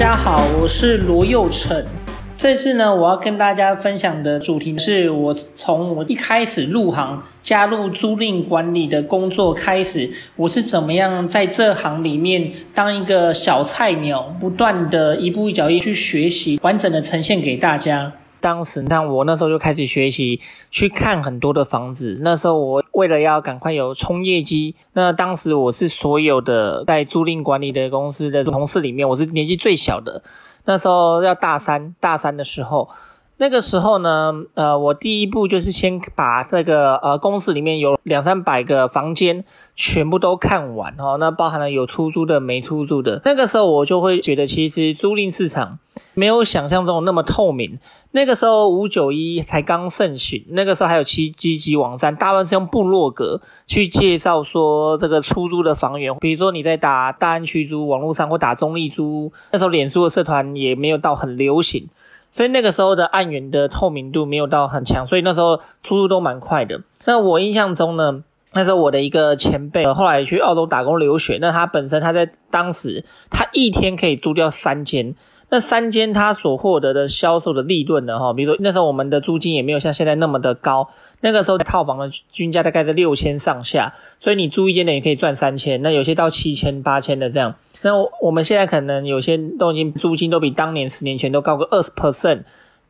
大家好，我是罗佑成。这次呢，我要跟大家分享的主题是我从我一开始入行加入租赁管理的工作开始，我是怎么样在这行里面当一个小菜鸟，不断的一步一脚印去学习，完整的呈现给大家。当时，那我那时候就开始学习，去看很多的房子。那时候我为了要赶快有冲业绩，那当时我是所有的在租赁管理的公司的同事里面，我是年纪最小的。那时候要大三，大三的时候。那个时候呢，呃，我第一步就是先把这个呃公司里面有两三百个房间全部都看完哦，那包含了有出租的、没出租的。那个时候我就会觉得，其实租赁市场没有想象中那么透明。那个时候五九一才刚盛行，那个时候还有其积极网站，大部分是用部落格去介绍说这个出租的房源，比如说你在打大安区租网络上或打中立租，那时候脸书的社团也没有到很流行。所以那个时候的案源的透明度没有到很强，所以那时候出入都蛮快的。那我印象中呢，那时候我的一个前辈后来去澳洲打工留学，那他本身他在当时他一天可以租掉三间。那三间他所获得的销售的利润呢？哈，比如说那时候我们的租金也没有像现在那么的高，那个时候套房的均价大概在六千上下，所以你租一间呢也可以赚三千，那有些到七千、八千的这样。那我们现在可能有些都已经租金都比当年十年前都高个二十 percent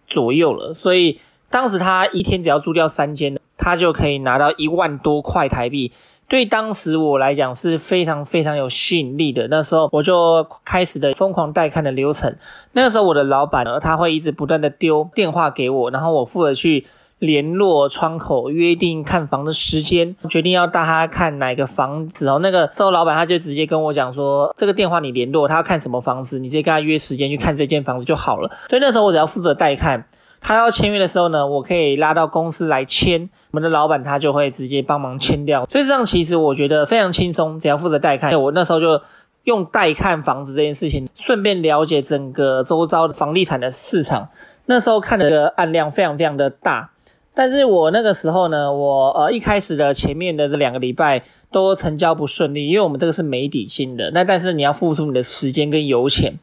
左右了，所以当时他一天只要租掉三间，他就可以拿到一万多块台币。对当时我来讲是非常非常有吸引力的。那时候我就开始的疯狂带看的流程。那个时候我的老板呢，他会一直不断的丢电话给我，然后我负责去联络窗口，约定看房的时间，决定要带他看哪个房子哦。那个时候老板他就直接跟我讲说，这个电话你联络他要看什么房子，你直接跟他约时间去看这间房子就好了。所以那时候我只要负责带看。他要签约的时候呢，我可以拉到公司来签，我们的老板他就会直接帮忙签掉。所以这样其实我觉得非常轻松，只要负责带看。我那时候就用带看房子这件事情，顺便了解整个周遭的房地产的市场。那时候看的案量非常非常的大，但是我那个时候呢，我呃一开始的前面的这两个礼拜都成交不顺利，因为我们这个是没底薪的。那但是你要付出你的时间跟油钱。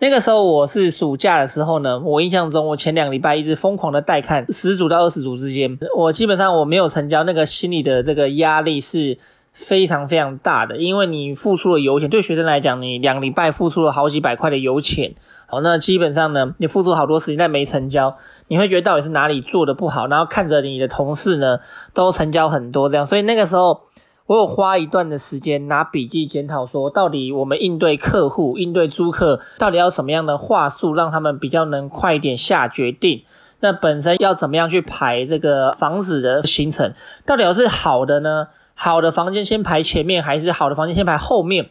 那个时候我是暑假的时候呢，我印象中我前两礼拜一直疯狂的带看十组到二十组之间，我基本上我没有成交，那个心理的这个压力是非常非常大的，因为你付出了油钱，对学生来讲，你两礼拜付出了好几百块的油钱，好，那基本上呢，你付出好多时间但没成交，你会觉得到底是哪里做的不好，然后看着你的同事呢都成交很多这样，所以那个时候。我有花一段的时间拿笔记检讨，说到底我们应对客户、应对租客，到底要什么样的话术，让他们比较能快一点下决定。那本身要怎么样去排这个房子的行程？到底要是好的呢？好的房间先排前面，还是好的房间先排后面？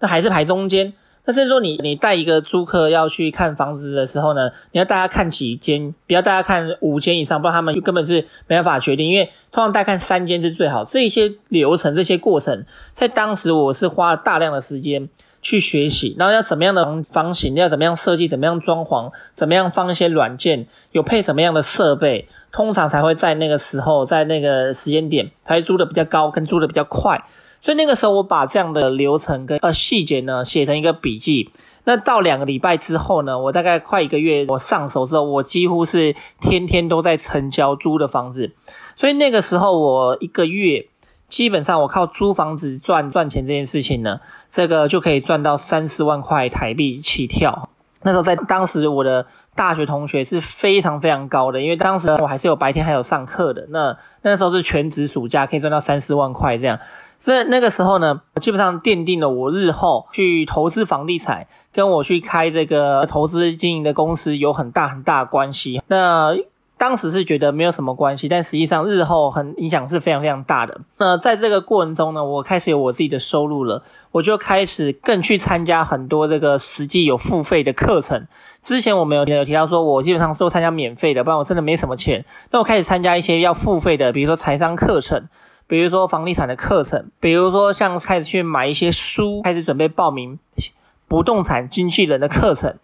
那还是排中间？但是说你你带一个租客要去看房子的时候呢，你要带他看几间，不要带他看五间以上，不然他们根本是没办法决定。因为通常带看三间是最好。这些流程、这些过程，在当时我是花了大量的时间去学习，然后要怎么样的房型，要怎么样设计，怎么样装潢，怎么样放一些软件，有配什么样的设备，通常才会在那个时候，在那个时间点，才租的比较高，跟租的比较快。所以那个时候，我把这样的流程跟呃细节呢写成一个笔记。那到两个礼拜之后呢，我大概快一个月，我上手之后，我几乎是天天都在成交租的房子。所以那个时候，我一个月基本上我靠租房子赚赚钱这件事情呢，这个就可以赚到三四万块台币起跳。那时候在当时我的大学同学是非常非常高的，因为当时我还是有白天还有上课的。那那时候是全职暑假，可以赚到三四万块这样。所以那个时候呢，基本上奠定了我日后去投资房地产，跟我去开这个投资经营的公司有很大很大的关系。那当时是觉得没有什么关系，但实际上日后很影响是非常非常大的。那在这个过程中呢，我开始有我自己的收入了，我就开始更去参加很多这个实际有付费的课程。之前我没有有提到说，我基本上都参加免费的，不然我真的没什么钱。那我开始参加一些要付费的，比如说财商课程。比如说房地产的课程，比如说像开始去买一些书，开始准备报名不动产经纪人的课程，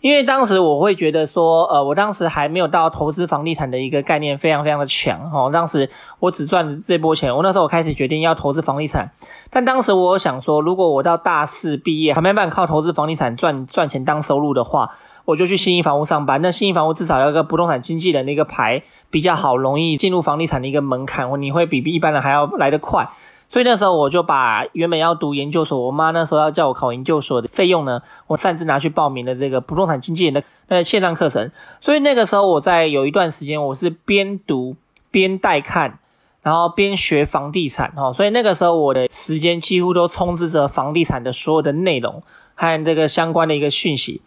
因为当时我会觉得说，呃，我当时还没有到投资房地产的一个概念非常非常的强哈。当时我只赚这波钱，我那时候我开始决定要投资房地产，但当时我想说，如果我到大四毕业还没办法靠投资房地产赚赚钱当收入的话，我就去信义房屋上班。那信义房屋至少要个不动产经纪人的一个牌比较好，容易进入房地产的一个门槛，你会比比一般人还要来得快。所以那时候我就把原本要读研究所，我妈那时候要叫我考研究所的费用呢，我擅自拿去报名了这个不动产经纪人的那线上课程。所以那个时候我在有一段时间我是边读边带看，然后边学房地产哈。所以那个时候我的时间几乎都充斥着房地产的所有的内容和这个相关的一个讯息。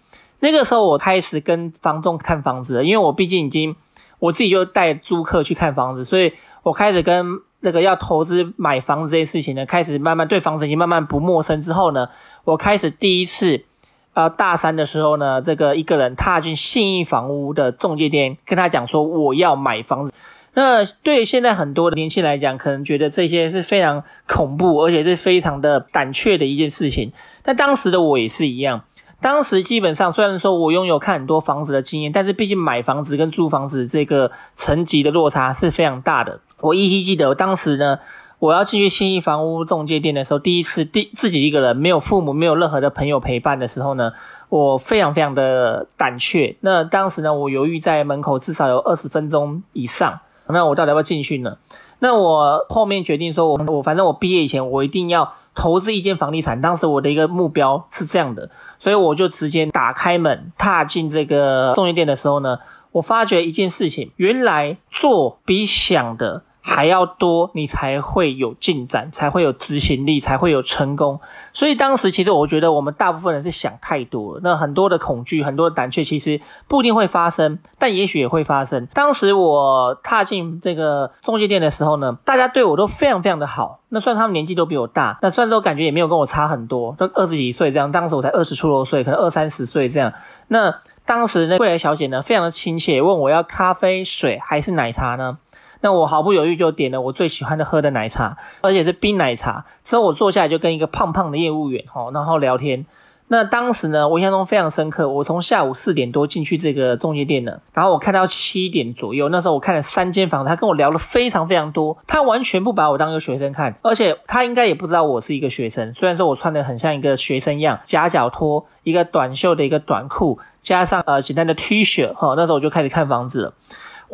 那个时候我开始跟房仲看房子了，因为我毕竟已经我自己就带租客去看房子，所以我开始跟。这个要投资买房子这些事情呢，开始慢慢对房子已经慢慢不陌生之后呢，我开始第一次，呃，大三的时候呢，这个一个人踏进信义房屋的中介店，跟他讲说我要买房子。那对现在很多的年轻人来讲，可能觉得这些是非常恐怖，而且是非常的胆怯的一件事情。但当时的我也是一样，当时基本上虽然说我拥有看很多房子的经验，但是毕竟买房子跟租房子这个层级的落差是非常大的。我依稀记得，我当时呢，我要进去新一房屋中介店的时候，第一次第自己一个人，没有父母，没有任何的朋友陪伴的时候呢，我非常非常的胆怯。那当时呢，我犹豫在门口至少有二十分钟以上。那我到底要不要进去呢？那我后面决定说我，我反正我毕业以前，我一定要投资一间房地产。当时我的一个目标是这样的，所以我就直接打开门，踏进这个中介店的时候呢，我发觉一件事情，原来做比想的。还要多，你才会有进展，才会有执行力，才会有成功。所以当时其实我觉得我们大部分人是想太多了。那很多的恐惧，很多的胆怯，其实不一定会发生，但也许也会发生。当时我踏进这个中介店的时候呢，大家对我都非常非常的好。那虽然他们年纪都比我大，那虽然说感觉也没有跟我差很多，都二十几岁这样。当时我才二十出头岁，可能二三十岁这样。那当时那柜台小姐呢，非常的亲切，问我要咖啡、水还是奶茶呢？那我毫不犹豫就点了我最喜欢的喝的奶茶，而且是冰奶茶。之后我坐下来就跟一个胖胖的业务员齁，然后聊天。那当时呢，我印象中非常深刻。我从下午四点多进去这个中介店呢，然后我看到七点左右，那时候我看了三间房子，他跟我聊了非常非常多。他完全不把我当一个学生看，而且他应该也不知道我是一个学生。虽然说我穿的很像一个学生样，夹脚拖，一个短袖的一个短裤，加上呃简单的 T 恤齁，那时候我就开始看房子了。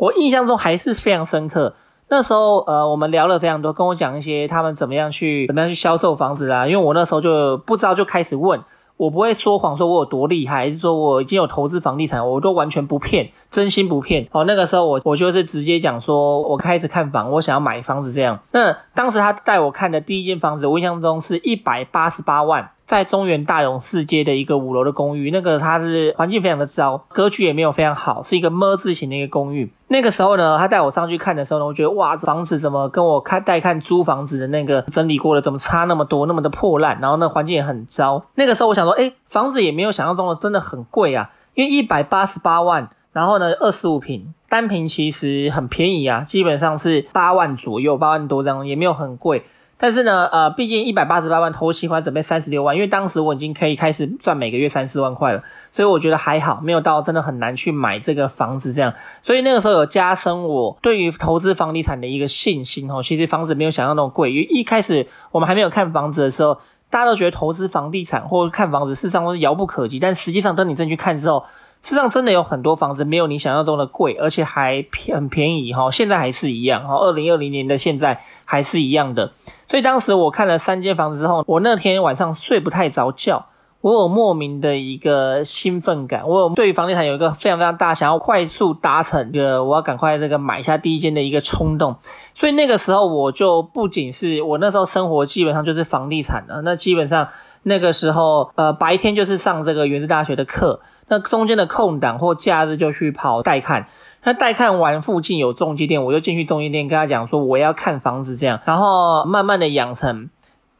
我印象中还是非常深刻。那时候，呃，我们聊了非常多，跟我讲一些他们怎么样去怎么样去销售房子啦。因为我那时候就不知道，就开始问。我不会说谎，说我有多厉害，还是说我已经有投资房地产，我都完全不骗，真心不骗。哦，那个时候我我就是直接讲说，我开始看房，我想要买房子这样。那当时他带我看的第一间房子，我印象中是一百八十八万。在中原大勇四街的一个五楼的公寓，那个它是环境非常的糟，格局也没有非常好，是一个么字形的一个公寓。那个时候呢，他带我上去看的时候呢，我觉得哇，房子怎么跟我看带看租房子的那个整理过的怎么差那么多，那么的破烂，然后那环境也很糟。那个时候我想说，诶，房子也没有想象中的真的很贵啊，因为一百八十八万，然后呢，二十五平，单平其实很便宜啊，基本上是八万左右，八万多这样，也没有很贵。但是呢，呃，毕竟一百八十八万头期款准备三十六万，因为当时我已经可以开始赚每个月三四万块了，所以我觉得还好，没有到真的很难去买这个房子这样。所以那个时候有加深我对于投资房地产的一个信心哦。其实房子没有想象那么贵，因为一开始我们还没有看房子的时候，大家都觉得投资房地产或看房子事实上都是遥不可及，但实际上等你真去看之后，世上真的有很多房子没有你想象中的贵，而且还便很便宜哈。现在还是一样哈，二零二零年的现在还是一样的。所以当时我看了三间房子之后，我那天晚上睡不太着觉，我有莫名的一个兴奋感，我有对于房地产有一个非常非常大想要快速达成的我要赶快这个买下第一间的一个冲动。所以那个时候我就不仅是我那时候生活基本上就是房地产的，那基本上那个时候呃白天就是上这个原子大学的课，那中间的空档或假日就去跑代看。那带看完附近有中介店，我就进去中介店跟他讲说我要看房子这样，然后慢慢的养成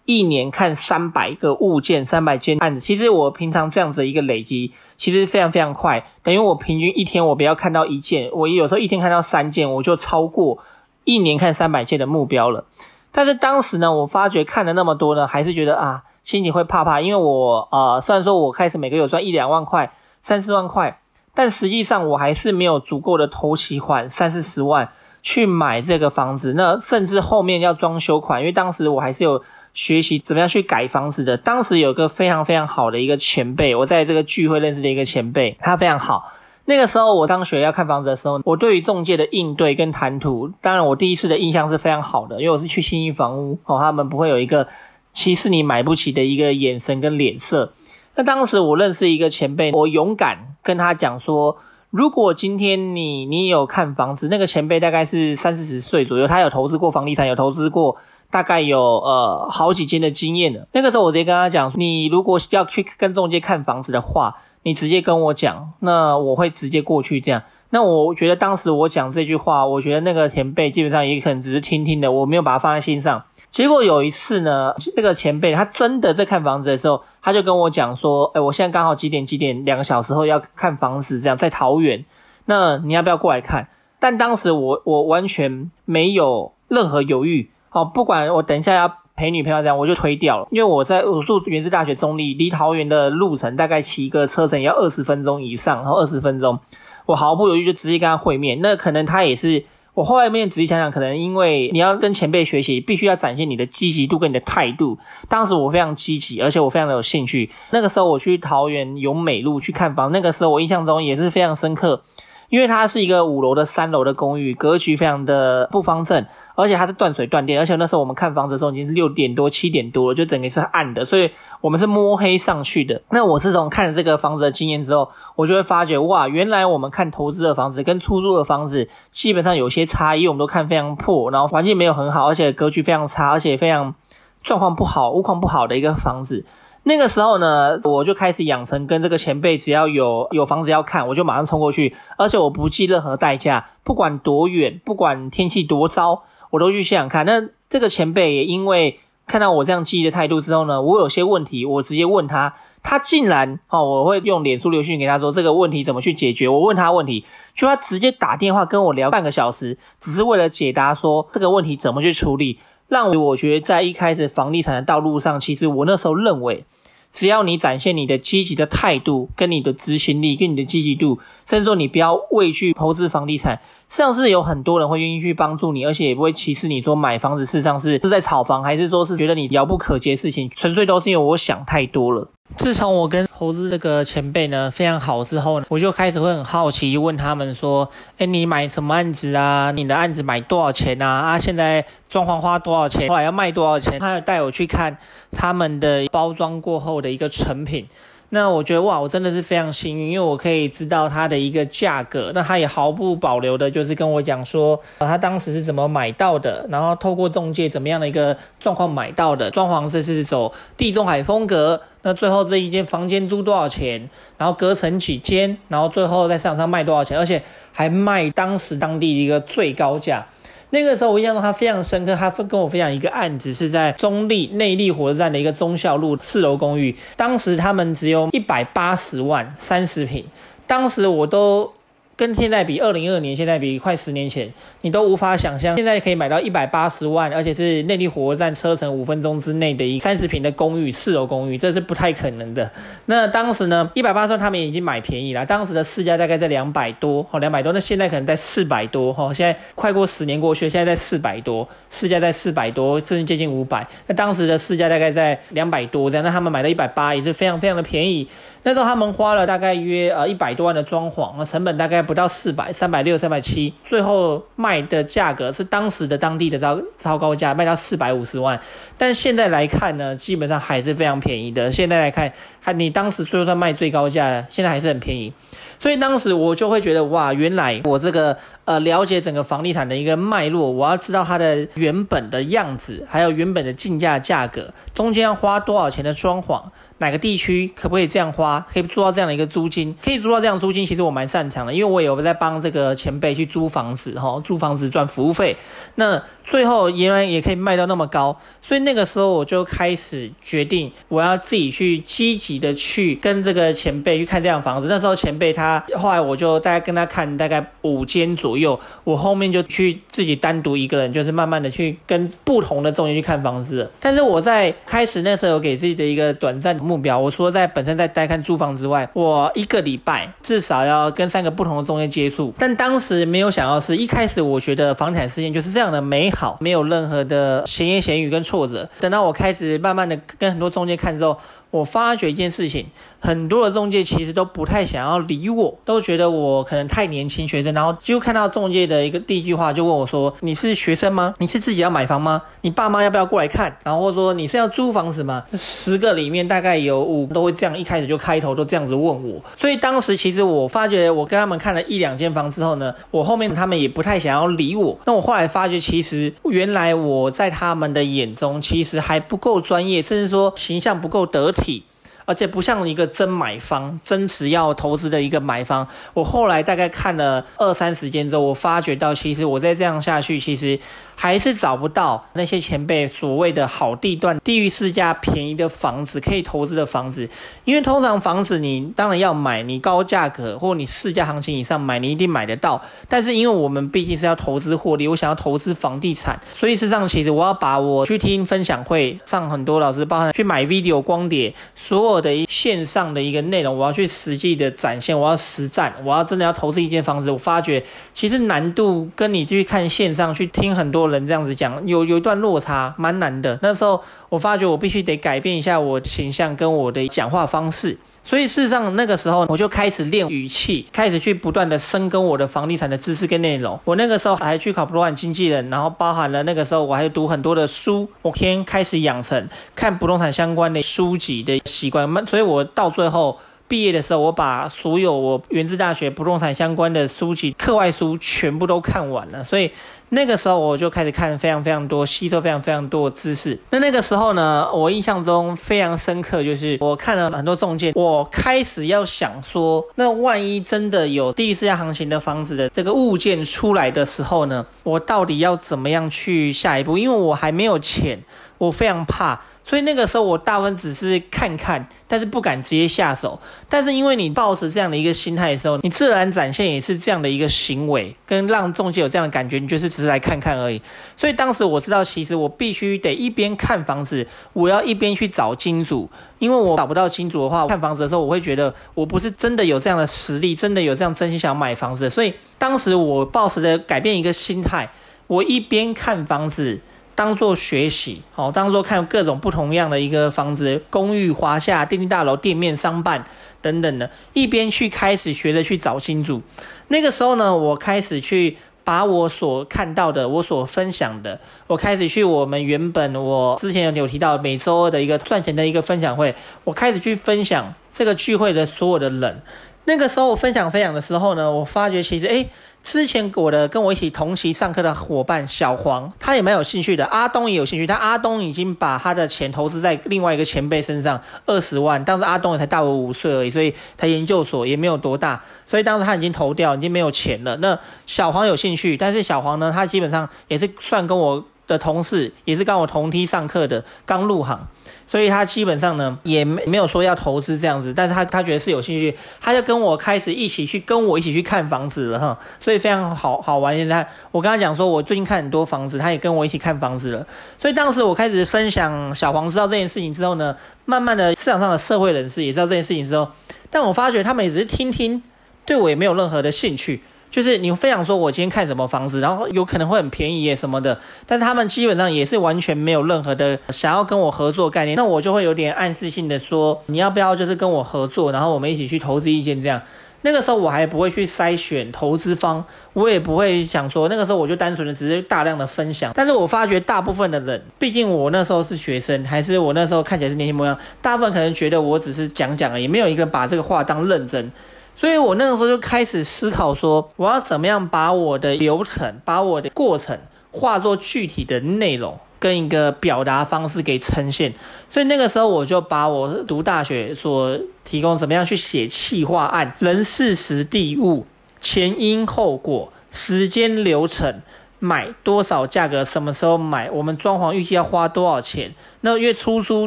一年看三百个物件、三百件案子。其实我平常这样子一个累积，其实非常非常快，等于我平均一天我不要看到一件，我有时候一天看到三件，我就超过一年看三百件的目标了。但是当时呢，我发觉看了那么多呢，还是觉得啊，心里会怕怕，因为我呃虽然说我开始每个月有赚一两万块。三四万块，但实际上我还是没有足够的头期款三四十万去买这个房子。那甚至后面要装修款，因为当时我还是有学习怎么样去改房子的。当时有个非常非常好的一个前辈，我在这个聚会认识的一个前辈，他非常好。那个时候我当学要看房子的时候，我对于中介的应对跟谈吐，当然我第一次的印象是非常好的，因为我是去信义房屋哦，他们不会有一个歧视你买不起的一个眼神跟脸色。那当时我认识一个前辈，我勇敢跟他讲说，如果今天你你有看房子，那个前辈大概是三四十岁左右，他有投资过房地产，有投资过大概有呃好几间的经验了。那个时候我直接跟他讲，你如果要去跟中介看房子的话。你直接跟我讲，那我会直接过去这样。那我觉得当时我讲这句话，我觉得那个前辈基本上也可能只是听听的，我没有把它放在心上。结果有一次呢，这个前辈他真的在看房子的时候，他就跟我讲说：“诶，我现在刚好几点几点，两个小时后要看房子，这样在桃园，那你要不要过来看？”但当时我我完全没有任何犹豫，好，不管我等一下要。陪女朋友这样，我就推掉了，因为我在我住元智大学中坜，离桃园的路程大概骑个车程要二十分钟以上，然后二十分钟，我毫不犹豫就直接跟他会面。那可能他也是，我后面仔细想想，可能因为你要跟前辈学习，必须要展现你的积极度跟你的态度。当时我非常积极，而且我非常的有兴趣。那个时候我去桃园永美路去看房，那个时候我印象中也是非常深刻。因为它是一个五楼的三楼的公寓，格局非常的不方正，而且它是断水断电，而且那时候我们看房子的时候已经是六点多七点多了，就整个是暗的，所以我们是摸黑上去的。那我自从看了这个房子的经验之后，我就会发觉哇，原来我们看投资的房子跟出租的房子基本上有些差异，我们都看非常破，然后环境没有很好，而且格局非常差，而且非常状况不好、屋况不好的一个房子。那个时候呢，我就开始养成跟这个前辈，只要有有房子要看，我就马上冲过去，而且我不计任何代价，不管多远，不管天气多糟，我都去现场看。那这个前辈也因为看到我这样积极的态度之后呢，我有些问题，我直接问他，他竟然哦，我会用脸书留讯给他说这个问题怎么去解决。我问他问题，就他直接打电话跟我聊半个小时，只是为了解答说这个问题怎么去处理。让我觉得，在一开始房地产的道路上，其实我那时候认为，只要你展现你的积极的态度、跟你的执行力、跟你的积极度，甚至说你不要畏惧投资房地产，上是有很多人会愿意去帮助你，而且也不会歧视你说买房子事实上是是在炒房，还是说是觉得你遥不可及的事情，纯粹都是因为我想太多了。自从我跟投资这个前辈呢非常好之后呢，我就开始会很好奇问他们说：“诶，你买什么案子啊？你的案子买多少钱啊？啊，现在装潢花多少钱？后来要卖多少钱？”他要带我去看他们的包装过后的一个成品。那我觉得哇，我真的是非常幸运，因为我可以知道它的一个价格。那他也毫不保留的，就是跟我讲说，他当时是怎么买到的，然后透过中介怎么样的一个状况买到的，装潢是是走地中海风格。那最后这一间房间租多少钱？然后隔成几间？然后最后在市场上卖多少钱？而且还卖当时当地一个最高价。那个时候我印象中他非常深刻，他跟我分享一个案子，是在中立内坜火车站的一个忠孝路四楼公寓，当时他们只有一百八十万三十平，当时我都。跟现在比，二零二二年现在比快十年前，你都无法想象，现在可以买到一百八十万，而且是内地火车站车程五分钟之内的一三十平的公寓，四楼公寓，这是不太可能的。那当时呢，一百八十万他们已经买便宜了，当时的市价大概在两百多，哦，两百多，那现在可能在四百多，哈，现在快过十年过去，现在在四百多，市价在四百多，甚至接近五百。那当时的市价大概在两百多这样，那他们买到一百八也是非常非常的便宜。那时候他们花了大概约呃一百多万的装潢，成本大概不到四百，三百六、三百七，最后卖的价格是当时的当地的超超高价，卖到四百五十万。但现在来看呢，基本上还是非常便宜的。现在来看，还你当时就算卖最高价，现在还是很便宜。所以当时我就会觉得哇，原来我这个呃了解整个房地产的一个脉络，我要知道它的原本的样子，还有原本的竞价价格，中间要花多少钱的装潢，哪个地区可不可以这样花，可以租到这样的一个租金，可以租到这样租金，其实我蛮擅长的，因为我有在帮这个前辈去租房子，哈，租房子赚服务费。那最后原来也可以卖到那么高，所以那个时候我就开始决定，我要自己去积极的去跟这个前辈去看这样房子。那时候前辈他后来我就大概跟他看大概五间左右，我后面就去自己单独一个人，就是慢慢的去跟不同的中介去看房子。但是我在开始那时候有给自己的一个短暂的目标，我说在本身在带看租房之外，我一个礼拜至少要跟三个不同的中间接触。但当时没有想到是一开始我觉得房产事件就是这样的美。好，没有任何的闲言闲语跟挫折。等到我开始慢慢的跟很多中介看之后，我发觉一件事情，很多的中介其实都不太想要理我，都觉得我可能太年轻学生，然后就看到中介的一个第一句话就问我说：“你是学生吗？你是自己要买房吗？你爸妈要不要过来看？然后说你是要租房子吗？”十个里面大概有五都会这样，一开始就开头都这样子问我。所以当时其实我发觉，我跟他们看了一两间房之后呢，我后面他们也不太想要理我。那我后来发觉，其实原来我在他们的眼中其实还不够专业，甚至说形象不够得体。而且不像一个真买方，真实要投资的一个买方。我后来大概看了二三十间之后，我发觉到，其实我再这样下去，其实。还是找不到那些前辈所谓的好地段、低于市价、便宜的房子可以投资的房子，因为通常房子你当然要买，你高价格或你市价行情以上买，你一定买得到。但是因为我们毕竟是要投资获利，我想要投资房地产，所以事实上其实我要把我去听分享会上很多老师，包含去买 video 光碟，所有的线上的一个内容，我要去实际的展现，我要实战，我要真的要投资一间房子，我发觉其实难度跟你去看线上去听很多。人这样子讲，有有一段落差，蛮难的。那时候我发觉我必须得改变一下我形象跟我的讲话方式，所以事实上那个时候我就开始练语气，开始去不断的深耕我的房地产的知识跟内容。我那个时候还去考不动产经纪人，然后包含了那个时候我还读很多的书，我先开始养成看不动产相关的书籍的习惯。所以我到最后。毕业的时候，我把所有我源自大学不动产相关的书籍、课外书全部都看完了。所以那个时候我就开始看非常非常多，吸收非常非常多的知识。那那个时候呢，我印象中非常深刻，就是我看了很多中介，我开始要想说，那万一真的有第一市价行情的房子的这个物件出来的时候呢，我到底要怎么样去下一步？因为我还没有钱，我非常怕。所以那个时候我大部分只是看看，但是不敢直接下手。但是因为你抱持这样的一个心态的时候，你自然展现也是这样的一个行为，跟让中介有这样的感觉，你就是只是来看看而已。所以当时我知道，其实我必须得一边看房子，我要一边去找金主，因为我找不到金主的话，看房子的时候我会觉得我不是真的有这样的实力，真的有这样真心想买房子。所以当时我抱持的改变一个心态，我一边看房子。当做学习，哦，当做看各种不同样的一个房子，公寓、华夏、电梯大楼、店面、商办等等的，一边去开始学着去找新主。那个时候呢，我开始去把我所看到的，我所分享的，我开始去我们原本我之前有提到每周二的一个赚钱的一个分享会，我开始去分享这个聚会的所有的人。那个时候我分享分享的时候呢，我发觉其实诶。之前我的跟我一起同期上课的伙伴小黄，他也蛮有兴趣的。阿东也有兴趣，但阿东已经把他的钱投资在另外一个前辈身上，二十万。当时阿东也才大我五岁而已，所以他研究所也没有多大，所以当时他已经投掉，已经没有钱了。那小黄有兴趣，但是小黄呢，他基本上也是算跟我的同事，也是跟我同梯上课的，刚入行。所以他基本上呢，也没没有说要投资这样子，但是他他觉得是有兴趣，他就跟我开始一起去跟我一起去看房子了哈，所以非常好好玩。现在我跟他讲说，我最近看很多房子，他也跟我一起看房子了。所以当时我开始分享小黄知道这件事情之后呢，慢慢的市场上的社会人士也知道这件事情之后，但我发觉他们也只是听听，对我也没有任何的兴趣。就是你分享说，我今天看什么房子，然后有可能会很便宜耶什么的，但他们基本上也是完全没有任何的想要跟我合作概念，那我就会有点暗示性的说，你要不要就是跟我合作，然后我们一起去投资一间这样。那个时候我还不会去筛选投资方，我也不会想说，那个时候我就单纯的只是大量的分享。但是我发觉大部分的人，毕竟我那时候是学生，还是我那时候看起来是年轻模样，大部分可能觉得我只是讲讲而已，没有一个人把这个话当认真。所以我那个时候就开始思考说，我要怎么样把我的流程、把我的过程化作具体的内容跟一个表达方式给呈现。所以那个时候我就把我读大学所提供怎么样去写企划案、人事时地物前因后果、时间流程。买多少价格，什么时候买？我们装潢预计要花多少钱？那月出租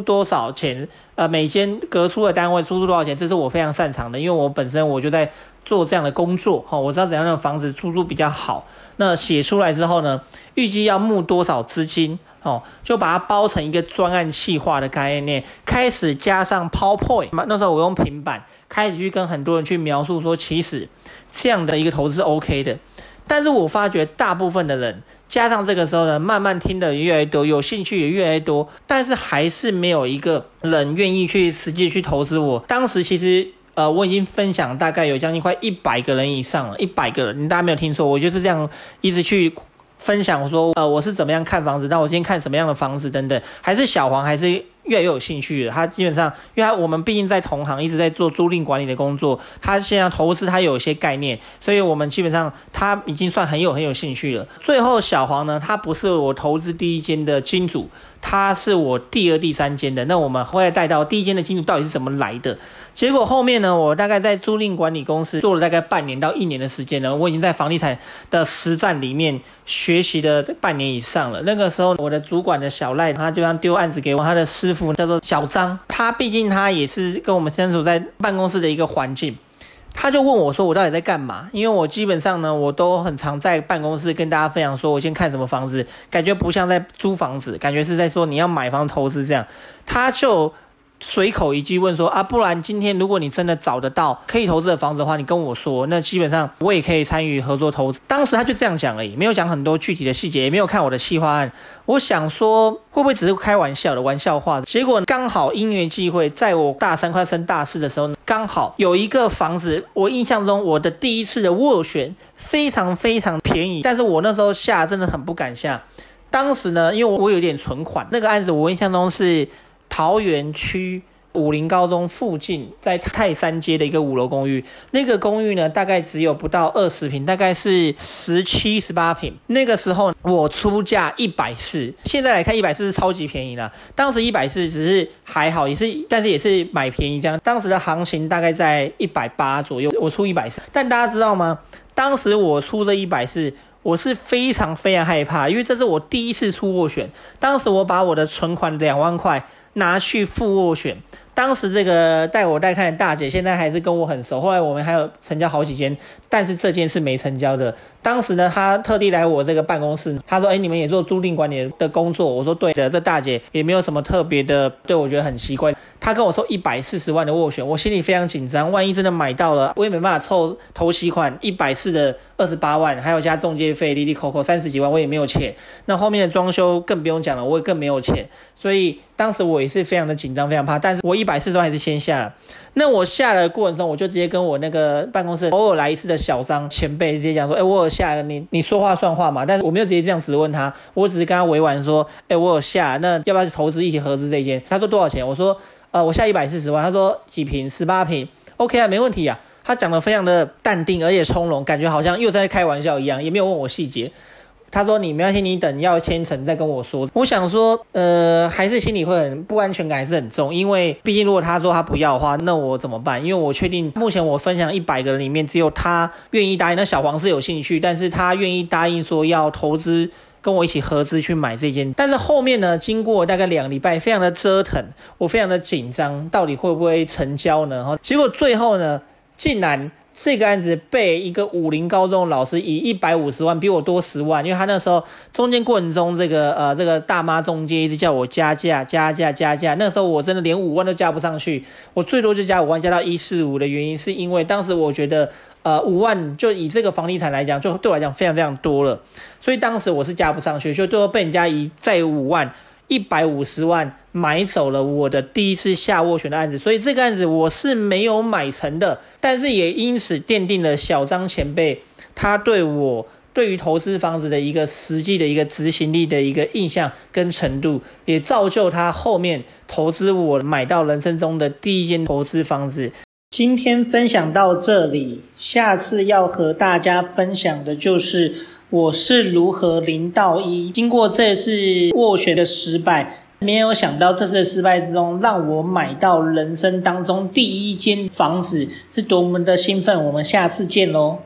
多少钱？呃，每间隔出的单位出租多少钱？这是我非常擅长的，因为我本身我就在做这样的工作，哈，我知道怎样的房子出租比较好。那写出来之后呢，预计要募多少资金？哦，就把它包成一个专案企划的概念，开始加上 PowerPoint。那时候我用平板开始去跟很多人去描述说，其实这样的一个投资 OK 的。但是我发觉大部分的人加上这个时候呢，慢慢听的越来越多，有兴趣也越来越多，但是还是没有一个人愿意去实际去投资我。当时其实呃，我已经分享大概有将近快一百个人以上了，一百个人，你大家没有听错，我就是这样一直去分享，说呃，我是怎么样看房子，那我今天看什么样的房子等等，还是小黄还是。越来越有兴趣了，他基本上，因为他我们毕竟在同行，一直在做租赁管理的工作，他现在投资他有一些概念，所以我们基本上他已经算很有很有兴趣了。最后小黄呢，他不是我投资第一间的金主。他是我第二、第三间的，那我们会带到第一间的金主到底是怎么来的？结果后面呢，我大概在租赁管理公司做了大概半年到一年的时间了，我已经在房地产的实战里面学习了半年以上了。那个时候，我的主管的小赖，他就想丢案子给我，他的师傅叫做小张，他毕竟他也是跟我们相处在办公室的一个环境。他就问我说：“我到底在干嘛？”因为我基本上呢，我都很常在办公室跟大家分享，说我先看什么房子，感觉不像在租房子，感觉是在说你要买房投资这样。他就。随口一句问说啊，不然今天如果你真的找得到可以投资的房子的话，你跟我说，那基本上我也可以参与合作投资。当时他就这样讲而已，没有讲很多具体的细节，也没有看我的企划案。我想说会不会只是开玩笑的玩笑话？结果刚好因缘际会，在我大三快升大四的时候，刚好有一个房子，我印象中我的第一次的斡旋非常非常便宜，但是我那时候下真的很不敢下。当时呢，因为我有点存款，那个案子我印象中是。桃园区武林高中附近，在泰山街的一个五楼公寓，那个公寓呢，大概只有不到二十坪，大概是十七、十八坪。那个时候我出价一百四，现在来看一百四是超级便宜了。当时一百四只是还好，也是，但是也是买便宜这样。当时的行情大概在一百八左右，我出一百四。但大家知道吗？当时我出这一百四，我是非常非常害怕，因为这是我第一次出斡旋。当时我把我的存款两万块。拿去付斡旋，当时这个带我带看的大姐，现在还是跟我很熟。后来我们还有成交好几间，但是这间是没成交的。当时呢，她特地来我这个办公室，她说：“哎，你们也做租赁管理的工作？”我说：“对的。”这大姐也没有什么特别的，对我觉得很奇怪。她跟我说一百四十万的斡旋，我心里非常紧张，万一真的买到了，我也没办法凑头期款一百四的二十八万，还有加中介费，滴滴扣扣三十几万，我也没有钱。那后面的装修更不用讲了，我也更没有钱，所以。当时我也是非常的紧张，非常怕，但是我一百四十万还是先下了。那我下的过程中，我就直接跟我那个办公室偶尔来一次的小张前辈直接讲说：“哎，我有下了，你你说话算话嘛？”但是我没有直接这样子问他，我只是跟他委婉说：“哎，我有下，那要不要投资一起合资这一间？”他说多少钱？我说：“呃，我下一百四十万。”他说几平？十八平？OK 啊，没问题啊。他讲的非常的淡定，而且从容，感觉好像又在开玩笑一样，也没有问我细节。他说：“你没关系，你等要签成再跟我说。”我想说，呃，还是心里会很不安全感，还是很重。因为毕竟如果他说他不要的话，那我怎么办？因为我确定目前我分享一百个人里面，只有他愿意答应。那小黄是有兴趣，但是他愿意答应说要投资，跟我一起合资去买这件。但是后面呢，经过大概两个礼拜，非常的折腾，我非常的紧张，到底会不会成交呢？哈，结果最后呢，竟然。这个案子被一个武林高中老师以一百五十万比我多十万，因为他那时候中间过程中，这个呃这个大妈中介一直叫我加价加价加价，那时候我真的连五万都加不上去，我最多就加五万，加到一四五的原因是因为当时我觉得呃五万就以这个房地产来讲，就对我来讲非常非常多了，所以当时我是加不上去，就最后被人家以再五万。一百五十万买走了我的第一次下斡旋的案子，所以这个案子我是没有买成的，但是也因此奠定了小张前辈他对我对于投资房子的一个实际的一个执行力的一个印象跟程度，也造就他后面投资我买到人生中的第一间投资房子。今天分享到这里，下次要和大家分享的就是我是如何零到一。经过这次斡旋的失败，没有想到这次的失败之中，让我买到人生当中第一间房子，是多么的兴奋。我们下次见喽。